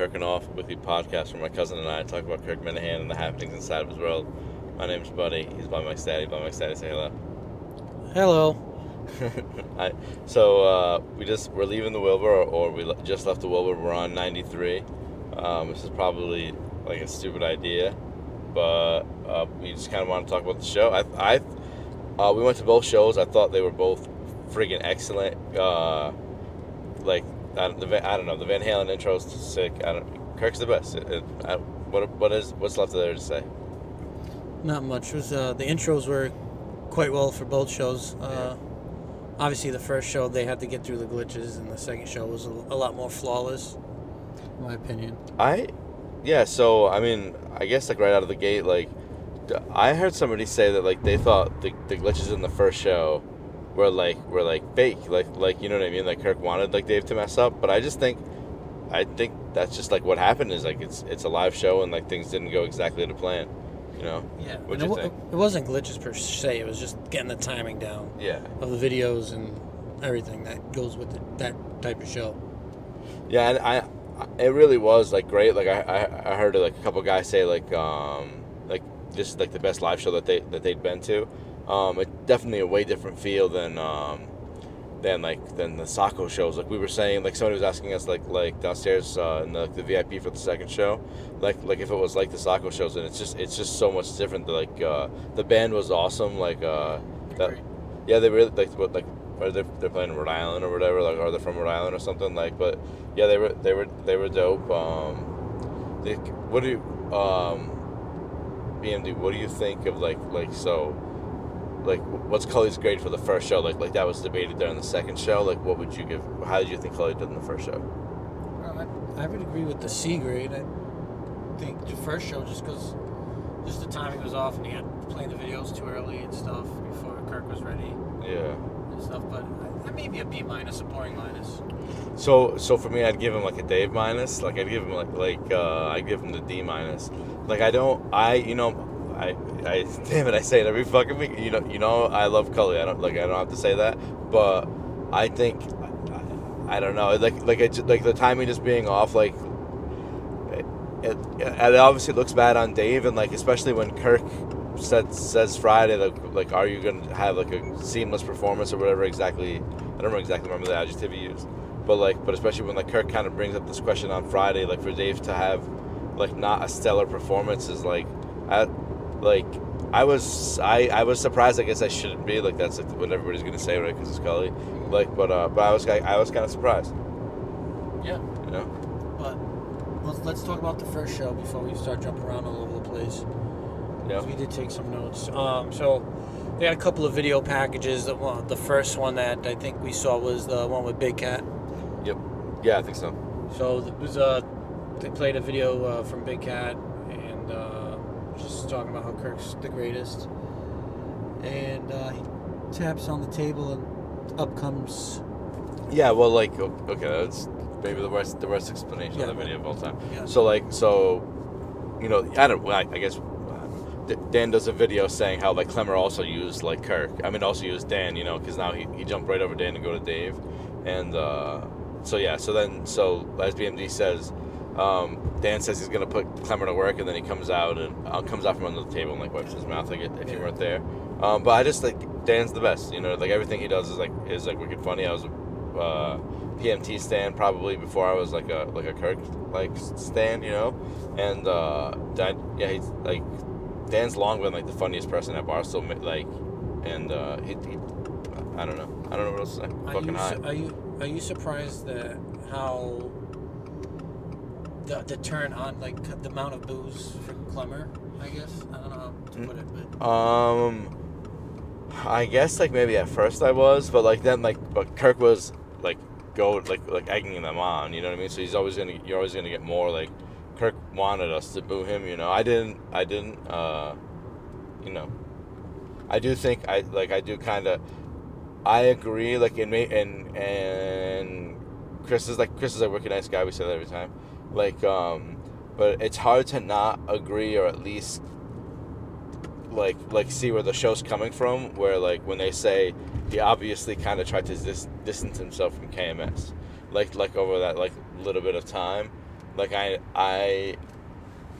everybody, welcome to Kirk and Off Weekly Podcast where my cousin and I talk about Kirk Minihane and the happenings inside of his world. My name's Buddy. He's by my daddy. By my daddy, say hello. Hello. I, so uh, we just we're leaving the Wilbur, or, or we le- just left the Wilbur. We're on 93. Um, this is probably like a stupid idea, but uh, we just kind of want to talk about the show. I, I uh, we went to both shows. I thought they were both friggin' excellent. Uh, like I don't, the, Van- I don't know the Van Halen intro is sick. I don't. Kirk's the best. It, it, I, what what is what's left there to say? Not much. It was uh, the intros were quite well for both shows. Uh, Obviously, the first show they had to get through the glitches, and the second show was a, a lot more flawless, in my opinion. I, yeah. So I mean, I guess like right out of the gate, like I heard somebody say that like they thought the, the glitches in the first show were like were like fake, like like you know what I mean. Like Kirk wanted like Dave to mess up, but I just think, I think that's just like what happened is like it's it's a live show and like things didn't go exactly to plan, you know. Yeah, What'd and you it, it wasn't glitches per se. It was just getting the timing down Yeah. of the videos and everything that goes with it, that type of show. Yeah, and I, I- it really was like great. Like I, I, I heard like a couple guys say like, um, like this is like the best live show that they that they'd been to. Um, it's definitely a way different feel than um, than like than the Sacco shows. Like we were saying, like somebody was asking us like like downstairs uh, in the, the VIP for the second show, like like if it was like the Sacco shows, and it's just it's just so much different. Like uh, the band was awesome. Like uh, that, yeah, they really like what like or they're, they're playing Rhode Island or whatever, like or they're from Rhode Island or something like. But yeah, they were they were they were dope. Um, they, what do you um, BMD? What do you think of like like so? Like, what's Cully's grade for the first show? Like, like that was debated there in the second show. Like, what would you give? How did you think Cully did in the first show? Well, I, I would agree with the C grade. I think the first show, just because just the timing was off and he had playing the videos too early and stuff before Kirk was ready Yeah. and stuff. But I, I maybe a B minus, a boring minus. So, so for me, I'd give him like a Dave minus. Like, I'd give him like like uh, I'd give him the D minus. Like, I don't, I you know, I I damn it, I say it every fucking week. You know, you know, I love Cully. I don't like I don't have to say that, but I think I, I don't know. Like like it, like the timing just being off. Like it, it, it obviously looks bad on Dave, and like especially when Kirk said, says Friday, like like are you gonna have like a seamless performance or whatever exactly? I don't remember exactly remember the adjective he used, but like but especially when like Kirk kind of brings up this question on Friday, like for Dave to have like not a stellar performance is like I like I was I, I was surprised. I guess I shouldn't be like that's like what everybody's gonna say, right? Because it's Cully. Like, but uh, but I was I, I was kind of surprised, Yeah, you know. but let's, let's talk about the first show before we start jumping around all over the place. Yeah. We did take some notes. Um, so they had a couple of video packages. The one, the first one that I think we saw was the one with Big Cat. Yep. Yeah, I think so. So it was uh, they played a video uh, from Big Cat and uh, talking about how Kirk's the greatest. And uh, he taps on the table and up comes Yeah. Well, like okay, that's maybe the worst the worst explanation Yeah. of the video of all time. Yeah. So like so, you know, I don't. well, I, I guess Dan does a video saying how like Clemmer also used like Kirk. I mean, also used Dan. You know, because now he, he jumped right over Dan to go to Dave, and uh, so yeah. So then so as BMD says. Um, Dan says he's gonna put Clemmer to work, and then he comes out and uh, comes out from under the table and like wipes his mouth like if you weren't there. Um, but I just like Dan's the best. You know, like everything he does is like is like wicked funny. I was a uh, PMT stand probably before I was like a like a Kirk like stand. You know, and uh, Dan, yeah, he's like Dan's long been like the funniest person at Barstool. Like, and uh, he, he I don't know. I don't know what else to say. Are Fucking you, high. su- are you are you surprised that how the, the turn on like the amount of booze for Clemmer? I guess I don't know how to Mm. put it, but Um, I guess like maybe at first I was, but like then like but Kirk was like go like like egging them on. You know what I mean? So he's always gonna you're always gonna get more like Kirk wanted us to boo him. You know, I didn't. I didn't. Uh, you know, I do think I like I do kind of. I agree. Like in me and and Chris is like Chris is a wicked nice guy. We say that every time. Like um, but it's hard to not agree or at least like like see where the show's coming from. Where like when they say he obviously kind of tried to dis- distance himself from KMS, like like over that like little bit of time. Like I I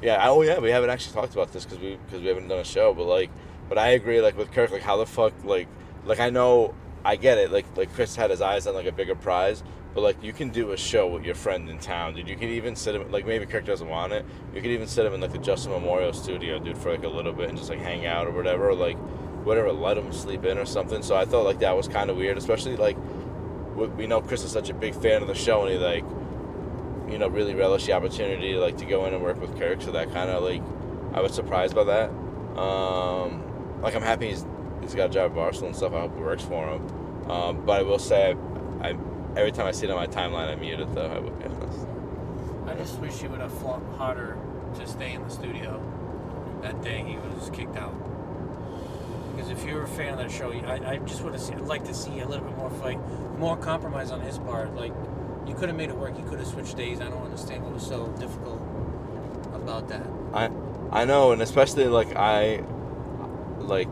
yeah oh yeah we haven't actually talked about this because we because we haven't done a show but like but I agree like with Kirk like how the fuck like like I know I get it like like Chris had his eyes on like a bigger prize but like you can do a show with your friend in town dude. You can even sit him like maybe Kirk doesn't want it. You could even sit him in like the Justin Memorial studio dude for like a little bit and just like hang out or whatever or, like whatever let him sleep in or something. So I thought like that was kind of weird especially like we, we know Chris is such a big fan of the show and he like you know really relish the opportunity like to go in and work with Kirk. So that kind of like I was surprised by that. Um like I'm happy he's he's got a job at Barcelona and stuff. I hope it works for him. Um, but I will say I, I every time I see it on my timeline I mute it though I will be honest I just wish he would have fought harder to stay in the studio. That day he was kicked out. Because if you're a fan of that show, I, I just would have seen, I'd like to see a little bit more fight, more compromise on his part. Like, you could have made it work. You could have switched days. I don't understand what was so difficult about that. I I know, and especially like I like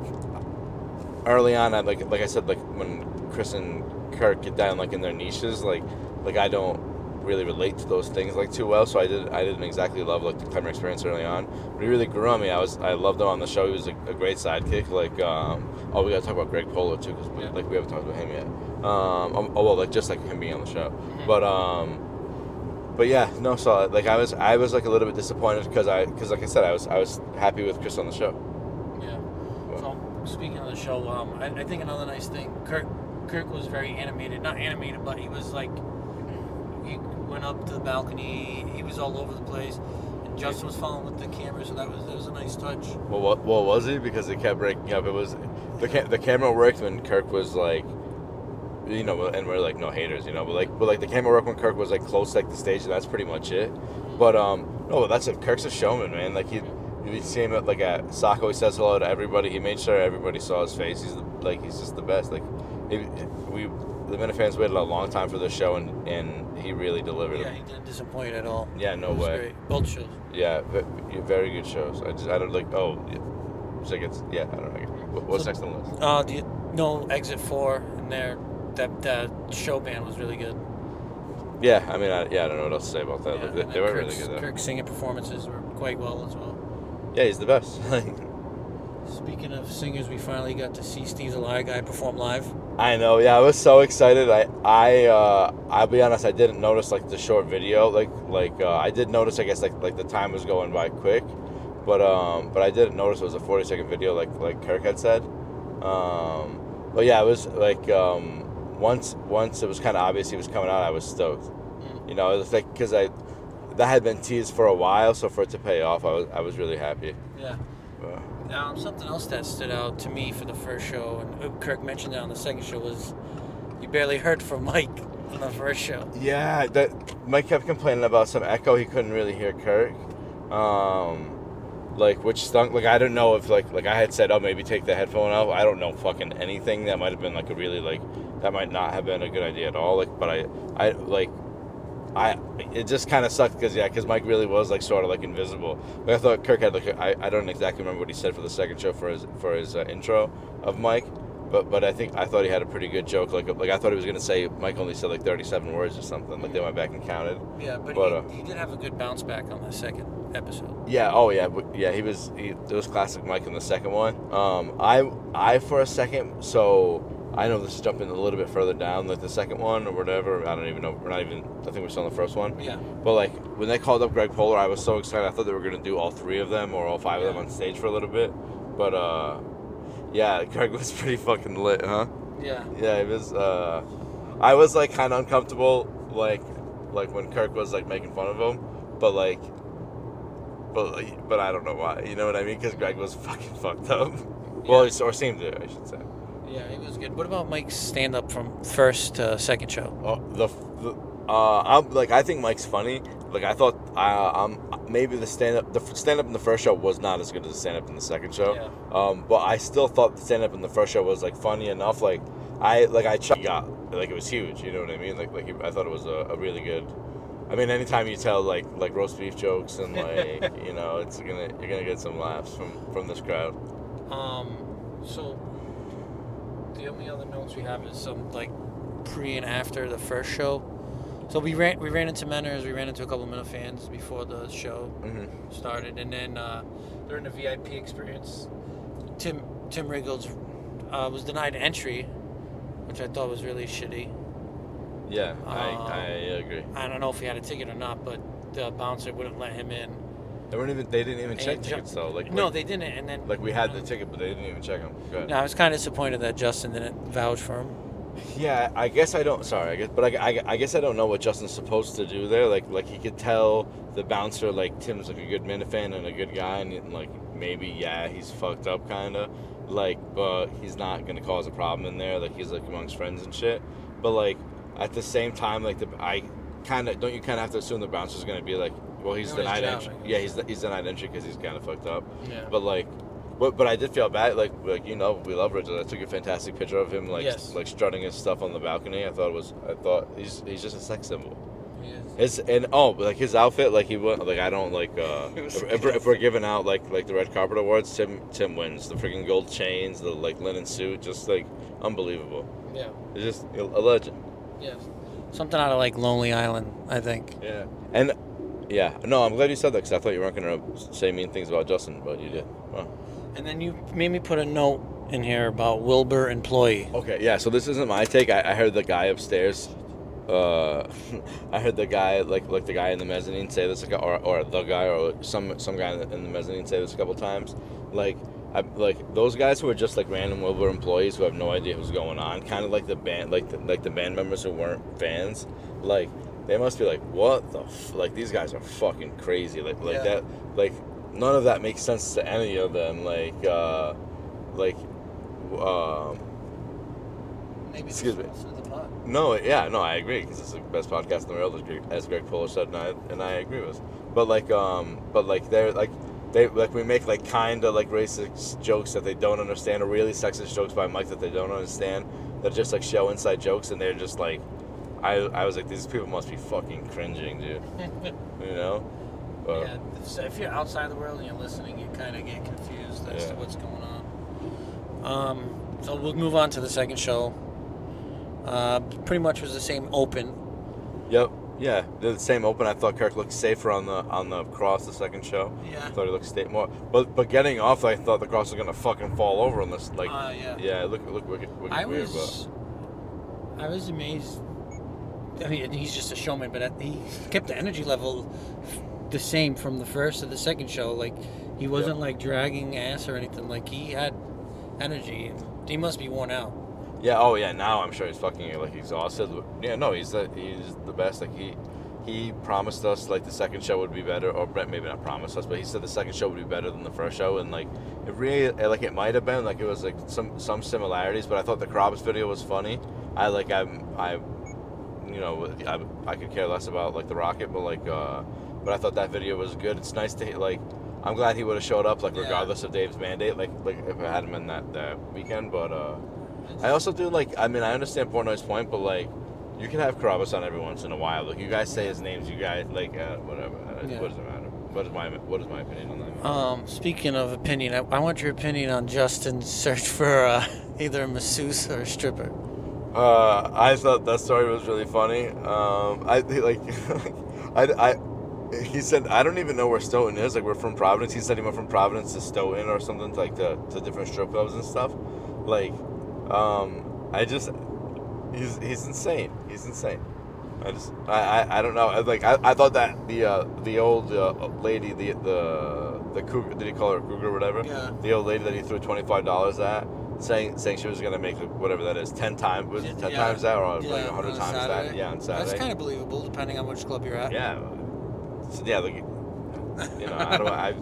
early on, I like like I said, like when Chris and Kirk get down like in their niches, like like I don't really relate to those things like too well. So I did I didn't exactly love like the Clemmer experience early on, but he really grew on me. I was I loved him on the show. He was a, a great sidekick. Like um, oh, we gotta talk about Greg Polo too because Yeah. like we haven't talked about him yet. Um, oh, oh well, like just like him being on the show, Mhm. but um. But yeah, no. So like I was, I was like a little bit disappointed because I, because like I said, I was, I was happy with Chris on the show. Yeah. So speaking of the show, um, I, I think another nice thing, Kirk, Kirk was very animated. Not animated, but he was like, he went up to the balcony. He was all over the place, and Justin was following with the camera. So that was that was a nice touch. Well, what, what was he? Because it kept breaking up. It was the ca- the camera worked when Kirk was like, you know, and we're like no haters, you know, but like, but like the camera worked when Kirk was like close like the stage, and that's pretty much it. But um, no, that's a Kirk's a showman, man. Like he, you see him at like at Saco, he says hello to everybody. He made sure everybody saw his face. He's the, like he's just the best. Like, he, we the Minifans waited a long time for the show, and and he really delivered. Yeah, he didn't disappoint at all. Yeah, no It way. Great. Both shows. Yeah, ve- very good shows. I just I don't like oh, yeah. I yeah I don't know. What's So- next on the list? Uh, do you know Exit Four and there that that show band was really good. Yeah, I mean, I, yeah, I don't know what else to say about that. Yeah, Like, they, they were Kirk's, really good. Though. Kirk's singing performances were quite well as well. Yeah, he's the best. Speaking of singers, we finally got to see Steve the Liar Guy perform live. I know. Yeah, I was so excited. I, I, uh, I'll be honest. I didn't notice like the short video. Like, like uh, I did notice. I guess like like the time was going by quick, but um, but I didn't notice it was a forty second video. Like like Kirk had said. Um, but yeah, it was like um, once once it was kind of obvious he was coming out, I was stoked. Mm. You know, it was like because I that had been teased for a while, so for it to pay off, I was I was really happy. Yeah. Uh, Um, something else that stood out to me for the first show, and uh, Kirk mentioned it on the second show, was you barely heard from Mike on the first show. Yeah, that Mike kept complaining about some echo. He couldn't really hear Kirk, um, like which stunk. Like I don't know if like like I had said, oh maybe take the headphone out. I don't know fucking anything. That might have been like a really like that might not have been a good idea at all. Like, but I I like. I it just kind of sucked because yeah, because Mike really was like sort of like invisible. Like I thought Kirk had like I, I don't exactly remember what he said for the second show for his for his uh, intro of Mike, but but I think I thought he had a pretty good joke. Like like I thought he was gonna say Mike only said like thirty seven words or something. Like they went back and counted. Yeah, but, But, he, uh, he did have a good bounce back on the second episode. Yeah. Oh yeah. But yeah, he was. He, it was classic Mike in the second one. Um, I I for a second. So I know this is jumping a little bit further down, like the second one or whatever. I don't even know. We're not even. I think we're still on the first one. Yeah. But like when they called up Greg Polar, I was so excited. I thought they were gonna do all three of them or all five of them on stage for a little bit. But uh, yeah, Greg was pretty fucking lit, huh? Yeah. Yeah, it was. Uh, I was like kind of uncomfortable, like like when Kirk was like making fun of him, but like, but like, but I don't know why. You know what I mean? Because Greg was fucking fucked up. Well, Yeah. or seemed to, I should say. Yeah, it was good. What about Mike's stand up from first to second show? Oh, the, the uh, I'm like I think Mike's funny. Like I thought, uh, um, maybe the stand up, the stand up in the first show was not as good as the stand up in the second show. Yeah. Um, but I still thought the stand up in the first show was like funny enough. Like I like I ch- got like it was huge. You know what I mean? Like like I thought it was a, a really good. I mean, anytime you tell like like roast beef jokes and like you know, it's gonna you're gonna get some laughs from from this crowd. Um, so the only other notes we have is some like pre and after the first show. So we ran we ran into Menners, we ran into a couple of fans before the show hmm started, and then uh, during the VIP experience, Tim Tim Riggles uh, was denied entry, which I thought was really shitty. Yeah, I, Um, I agree. I don't know if he had a ticket or not, but the bouncer wouldn't let him in. They weren't even. They didn't even check And Ju- tickets though. Like No, like, they didn't, and then like we had the ticket, but they didn't even check them. No, I was kind of disappointed that Justin didn't vouch for him. Yeah, I guess I don't. Sorry, I guess, but I, I, I guess I don't know what Justin's supposed to do there. Like, like he could tell the bouncer like Tim's like a good Minifan and a good guy, and like maybe yeah he's fucked up kind of, like, but he's not gonna cause a problem in there. Like he's like amongst friends and shit. But like at the same time, like the I kind of don't you kind of have to assume the bouncer's gonna be like, well he's his denied entry. Yeah, he's he's denied entry because he's kind of fucked up. Yeah. But like, but, but I did feel bad. Like like you know we love Richard. I took a fantastic picture of him like Yes. like strutting his stuff on the balcony. I thought it was I thought he's he's just a sex symbol. Yes. His and oh like his outfit like he went like I don't like uh It was if, if, we're, if we're giving out like like the red carpet awards Tim Tim wins the freaking gold chains the like linen suit just like unbelievable. Yeah. It's just a legend. Yes. Something out of like Lonely Island, I think. Yeah. And yeah no I'm glad you said that because I thought you weren't gonna say mean things about Justin but you did. Wow. And then you made me put a note in here about Wilbur employee. Okay, yeah. So this isn't my take. I, I heard the guy upstairs. Uh, I heard the guy like like the guy in the mezzanine say this, like, or or the guy or some some guy in the, in the mezzanine say this a couple times. Like, I, like those guys who are just like random Wilbur employees who have no idea what's going on, kind of like the band, like the, like the band members who weren't fans. Like, they must be like, what the f-? like these guys are fucking crazy. Like like Yeah. that like none of that makes sense to any of them. Like uh, like um. Maybe Excuse me. this is the pot. No, yeah, no, I agree because it's the best podcast in the world, as Greg, as Greg Fuller said, and I and I agree with. But like, um, but like they're like they like we make like kind of like racist jokes that they don't understand, or really sexist jokes by Mike that they don't understand. That just like show inside jokes, and they're just like, I I was like, these people must be fucking cringing, dude. You know? But, yeah, so if you're outside the world and you're listening, you kind of get confused as Yeah. to what's going on. Um, so we'll move on to the second show. Uh, pretty much was the same open. Yep. Yeah, they're the same open. I thought Kirk looked safer on the on the cross the second show. Yeah. I thought he looked state more, but but getting off, I thought the cross was gonna fucking fall over on this. Like, Uh, yeah. yeah, it looked look wicked, wicked I weird, was, I was amazed. I mean, he's just a showman, but at- he kept the energy level the same from the first to the second show. Like he wasn't like dragging ass or anything. Like he had energy. He must be worn out. yeah. Oh yeah, now I'm sure he's fucking like exhausted. Yeah, no, he's the he's the best. Like he he promised us like the second show would be better, or Brett maybe not promised us, but he said the second show would be better than the first show, and like it really like it might have been like it was like some some similarities, but I thought the Krabs video was funny. I like I'm I you know I, I could care less about like the rocket, but like uh but I thought that video was good. It's nice to like. I'm glad he would have showed up, like Yeah. regardless of Dave's mandate, like like if it hadn't been that that weekend. But uh, I also do like. I mean, I understand Portnoy's point, but like, you can have Carabas on every once in a while. Like, you guys say his names. You guys like uh, whatever. Uh, Yeah. What does it matter? What is my what is my opinion on that? Um, speaking of opinion, I, I want your opinion on Justin's search for uh, either a masseuse or a stripper. Uh, I thought that story was really funny. Um, I like, I, I, he said I don't even know where Stoughton is. Like we're from Providence. He said he went from Providence to Stoughton or something like to, to different strip clubs and stuff. Like, um, I just, he's he's insane. He's insane. I just I, I, I don't know. I, like I, I thought that the uh, the old uh, lady the the the cougar did he call her a cougar or whatever? Yeah. The old lady that he threw twenty five dollars at, saying saying she was gonna make whatever that is ten times was it ten Yeah. times that or Yeah, like a hundred times Saturday. that? Yeah, on Saturday. That's kind of believable, depending on which club you're at. yeah. So, yeah, like you know I don't I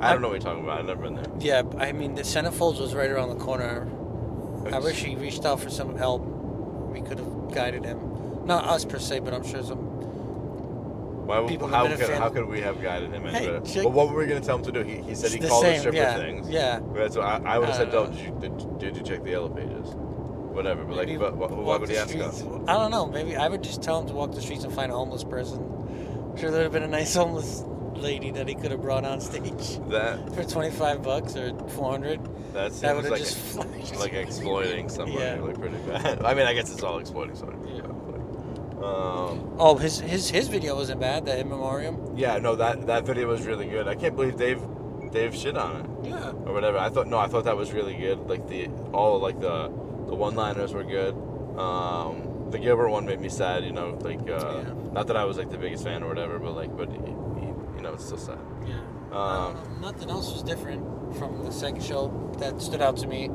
I don't know what you're talking about. I've never been there. Yeah, I mean the centerfolds was right around the corner. I wish he reached out for some help. We could have guided him. Not us per se, but I'm sure some. Why, People how, could, how could we have guided him any Hey, better? check- Well, what were we going to tell him to do? He, he said he called same, the stripper yeah, things. Yeah. Right, so I, I would have said, don't "Don't did you, did, did you check the yellow pages?" Whatever, but Maybe like, but, but why would he ask us? I don't know. Maybe I would just tell him to walk the streets and find a homeless person. I'm sure there'd have been a nice homeless lady that he could have brought on stage That for 25 bucks or 400. that That seems would like just flashed. like exploiting somebody Yeah. like pretty bad. I mean, I guess it's all exploiting somebody. Yeah. Um, Oh, his his his video wasn't bad. The in memoriam. yeah, no, that that video was really good. I can't believe Dave Dave shit on it Yeah. or whatever. I thought no, I thought that was really good. Like the all like the the one liners were good. Um, the Gilbert one made me sad. You know, like uh, Yeah. not that I was like the biggest fan or whatever, but like, but he, he, you know, it's still sad. Yeah. Um, I nothing else was different from the second show that stood out to me.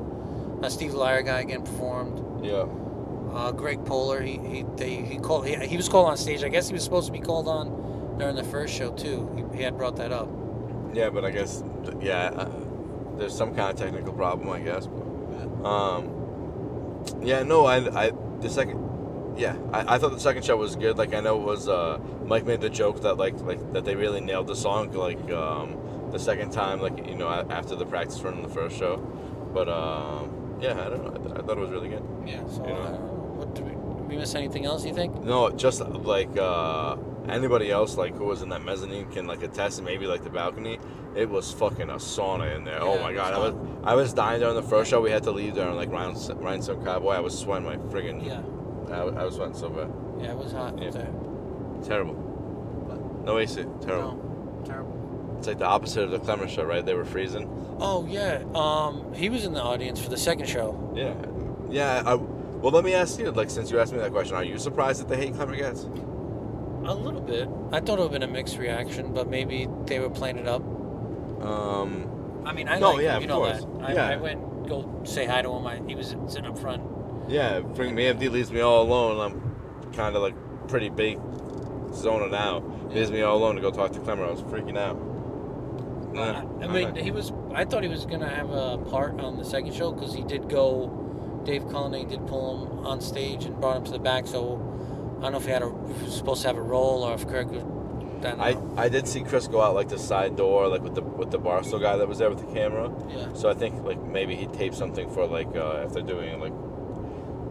Uh, Steve Lyer guy again performed. Yeah. Uh, Greg Polar, he he they, he called he, he was called on stage. I guess he was supposed to be called on during the first show too. He, he had brought that up. Yeah, but I guess yeah, uh, there's some kind of technical problem, I guess. But, um, yeah, no, I, I the second, yeah, I, I thought the second show was good. Like I know it was uh, Mike made the joke that like like that they really nailed the song like um, the second time, like you know after the practice run in the first show. But um, yeah, I don't know. I, th- I thought it was really good. Yeah. So You know. What did we, miss anything else? You think? No, just like uh, anybody else, like who was in that mezzanine can like attest, and maybe like the balcony. It was fucking a sauna in there. oh my it god, I was I was dying during the first show. We had to leave during like Rhinestone, Rhinestone Cowboy. I was sweating my friggin' Yeah. I, I was sweating so bad. Yeah, it was hot Yeah. up there. Terrible. No AC. Terrible. No, terrible. It's like the opposite of the Clemmer show, right? They were freezing. Oh yeah. Um, he was in the audience for the second show. Yeah. Yeah. I, well, let me ask you. Like, since you asked me that question, are you surprised that the hate Clemmer gets? A little bit. I thought it would have been a mixed reaction, but maybe they were playing it up. Um. I mean, I No, like yeah, him, you know course. that. I, Yeah. I went go say hi to him. I, he was sitting up front. Yeah. Bring me MD leaves me all alone. I'm kind of like pretty big zoning out. Leaves me all alone to go talk to Clemmer. I was freaking out. Yeah, I, I mean, he was. I thought he was gonna have a part on the second show because he did go. Dave Cullinane did pull him on stage and brought him to the back. So I don't know if he had a he was supposed to have a role or if Kirk was. I I. I did see Chris go out like the side door, like with the with the Barstool guy that was there with the camera. yeah. So I think like maybe he taped something for like uh, if they're doing like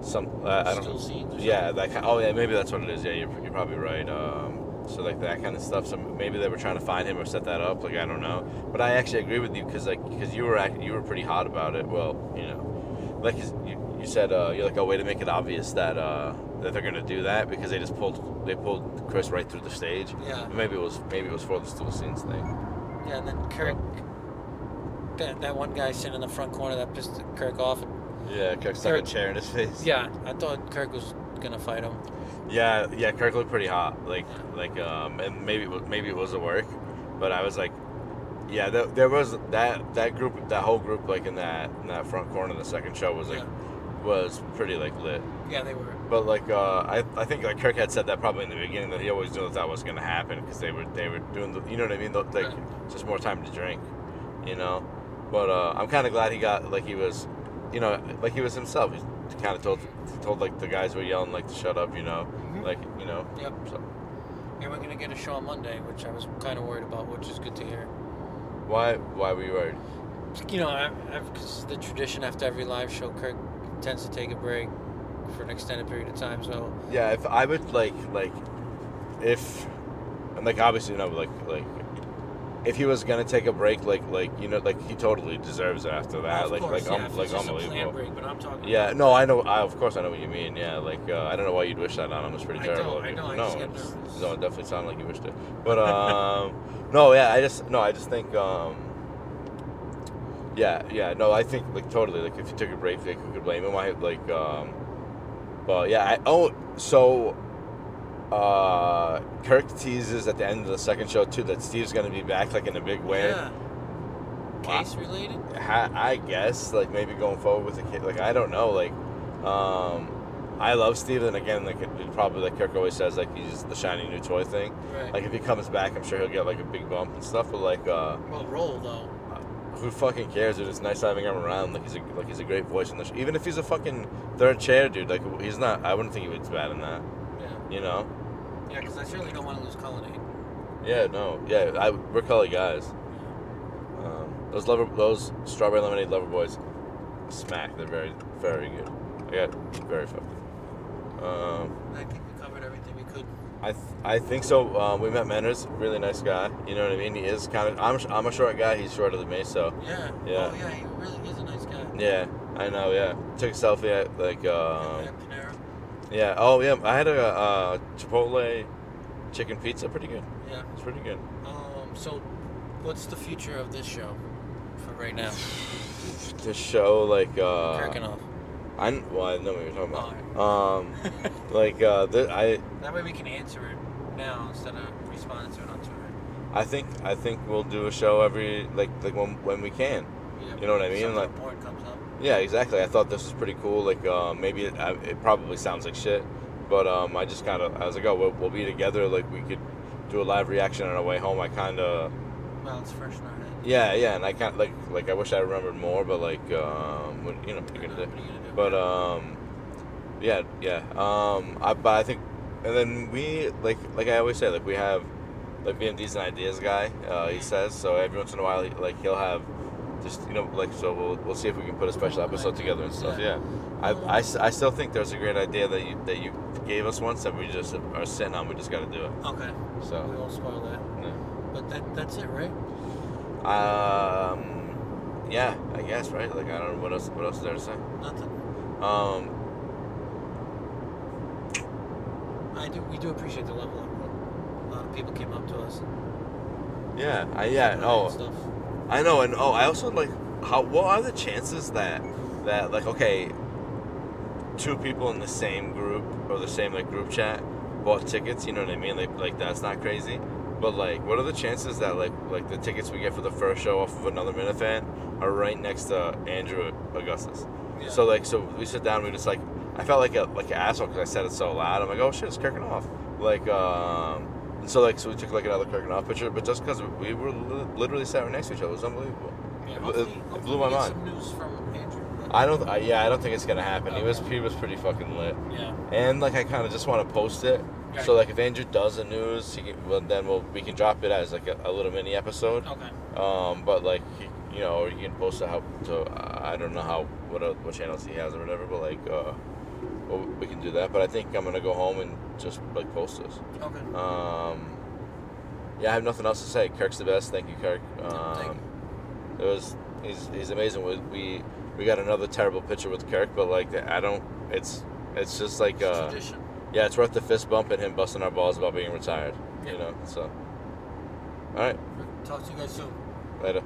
some uh, I don't Still know. Yeah, that kind. Oh yeah, maybe that's what it is. Yeah, you're, you're probably right. Um, so like that kind of stuff. So maybe they were trying to find him or set that up. Like I don't know. But I actually agree with you because like because you were act- you were pretty hot about it. Well, you know, like you, you said uh, you're like a way to make it obvious that uh, that they're gonna do that because they just pulled they pulled Chris right through the stage. Yeah. Maybe it was maybe it was for the stool scenes thing. Yeah, and then Kirk. That, that one guy sitting in the front corner that pissed Kirk off. Yeah, Kirk stuck a chair in his face. Yeah, I thought Kirk was gonna fight him. Yeah, yeah, Kirk looked pretty hot. Like, Yeah. like, um, and maybe it was, maybe it was a work, but I was like, yeah, there, there was that that group, that whole group, like in that in that front corner, of the second show was like Yeah. Was pretty like lit. Yeah, they were. But like, uh, I I think like Kirk had said that probably in the beginning that he always knew that that was gonna happen because they were they were doing the, you know what I mean, the, like Yeah. just more time to drink, you know. But uh, I'm kind of glad he got like he was, you know, like he was himself. He kind of told told like the guys were yelling like to shut up, you know, Mhm. like you know. Yep. So And we're gonna get a show on Monday, which I was kind of worried about, which is good to hear. why why were you worried? You know, I, I've, cause the tradition after every live show, Kirk tends to take a break for an extended period of time. So Yeah, if I would like like if and like obviously no, but like like if he was gonna take a break, like like you know, like he totally deserves it after that. of like course, like yeah, um, like it's just a planned unbelievable. break, but I'm talking. Yeah, no, I know. I of course I know what you mean. Yeah, like uh, I don't know why you'd wish that on him. It's pretty I terrible. I know, I no, just get it's- nervous. no, it definitely sounded like you wished it. But um, no, yeah, I just no, I just think um, yeah, yeah, no, I think like totally like if you took a break, like who could blame him? I like um, but yeah, I oh so. Uh, Kirk teases at the end of the second show too that Steve's gonna be back like in a big way. Yeah. Case related? Ha- I guess like maybe going forward with the kid. Like I don't know. Like, um, I love Steve, and again, like it, it probably like Kirk always says, like he's the shiny new toy thing. Right. Like if he comes back, I'm sure he'll get like a big bump and stuff. But like, uh, well, roll though. Who fucking cares? Dude, it's nice having him around. Like he's a like he's a great voice in the show. Even if he's a fucking third chair, dude. Like he's not. I wouldn't think he was bad in that. Yeah. You know. Yeah, because I certainly don't want to lose Cullinane. Yeah. No. Yeah. I we're Cully guys. Um, those lover those strawberry lemonade lover boys, smack. They're very very good. I got very fucked. Um, I think we covered everything we could. I th- I think so. Um, we met Manners, really nice guy. You know what I mean? He is kind of. I'm I'm a short guy. He's shorter than me, so Yeah. Yeah. Oh yeah, he really is a nice guy. yeah. I know. Yeah. Took a selfie at like um, At Panera. Yeah. Oh yeah. I had a uh, Chipotle chicken pizza. Pretty good. Yeah. It's pretty good. Um. So, what's the future of this show for right now? This show like uh, Cracking off. I kn- well I know what you're talking about. Oh, Um, like uh, th- I that way we can answer it now instead of responding to it on Twitter. I think I think we'll do a show every like like when when we can. Yeah. You know what I mean? Something Like- important comes up. Yeah, exactly. I thought this was pretty cool. Like uh, maybe it, I- it probably sounds like shit, but um, I just kind of I was like, oh, we'll, we'll be together. Like we could do a live reaction on our way home. I kind of Well, it's fresh in our head. yeah yeah, and I kind like like I wish I remembered more, but like um, what- you know, what you do, gonna do? But um, yeah, yeah. Um, I but I think, and then we like like I always say, like we have like BMD's an ideas guy. Uh, he says so. Every once in a while, he, like he'll have just you know like so we'll, we'll see if we can put a special episode together and stuff. Yeah, I I still think there's a great idea that you that you gave us once that we just are sitting on. We just got to do it. okay. so We won't spoil that. yeah. But that that's it, right? um, yeah, I guess right. Like I don't know what else what else is there to say. Nothing. Um, I do. We do appreciate the level up. A lot of people came up to us. yeah, I yeah. Oh. I know, and oh, I also like how. What are the chances that that like okay, two people in the same group or the same like group chat bought tickets? You know what I mean? Like like that's not crazy. But like, what are the chances that like like the tickets we get for the first show off of another Minifan are right next to Andrew Augustus? Yeah. So like, so we sit down, and we just like, I felt like a like an asshole because I said it so loud. I'm like, oh shit, it's Kirkin off. Like, um, and so like, so we took like another Kirkin off picture, but just because we were li- literally sat right next to each other, it was unbelievable. Yeah, it- it blew my mind. Some news from Andrew. I don't, I, yeah, I don't think it's gonna happen. He was he was pretty fucking lit, Yeah. and like I kind of just want to post it. So like, if Andrew does the news, he can, well, then we'll we can drop it as like a, a little mini episode. Okay. Um, but like, he, you know, or you can post it how to I don't know how what uh, what channels he has or whatever. But like, uh, well, we can do that. But I think I'm gonna go home and just like post this. Okay. Um, yeah, I have nothing else to say. Kirk's the best. Thank you, Kirk. thank Um, it was he's he's amazing. We, we we got another terrible picture with Kirk, but like I don't. It's it's just like It's uh, tradition. Yeah, it's worth the fist bump and him busting our balls about being retired. Yeah. You know, so. All right, Talk to you guys soon. later.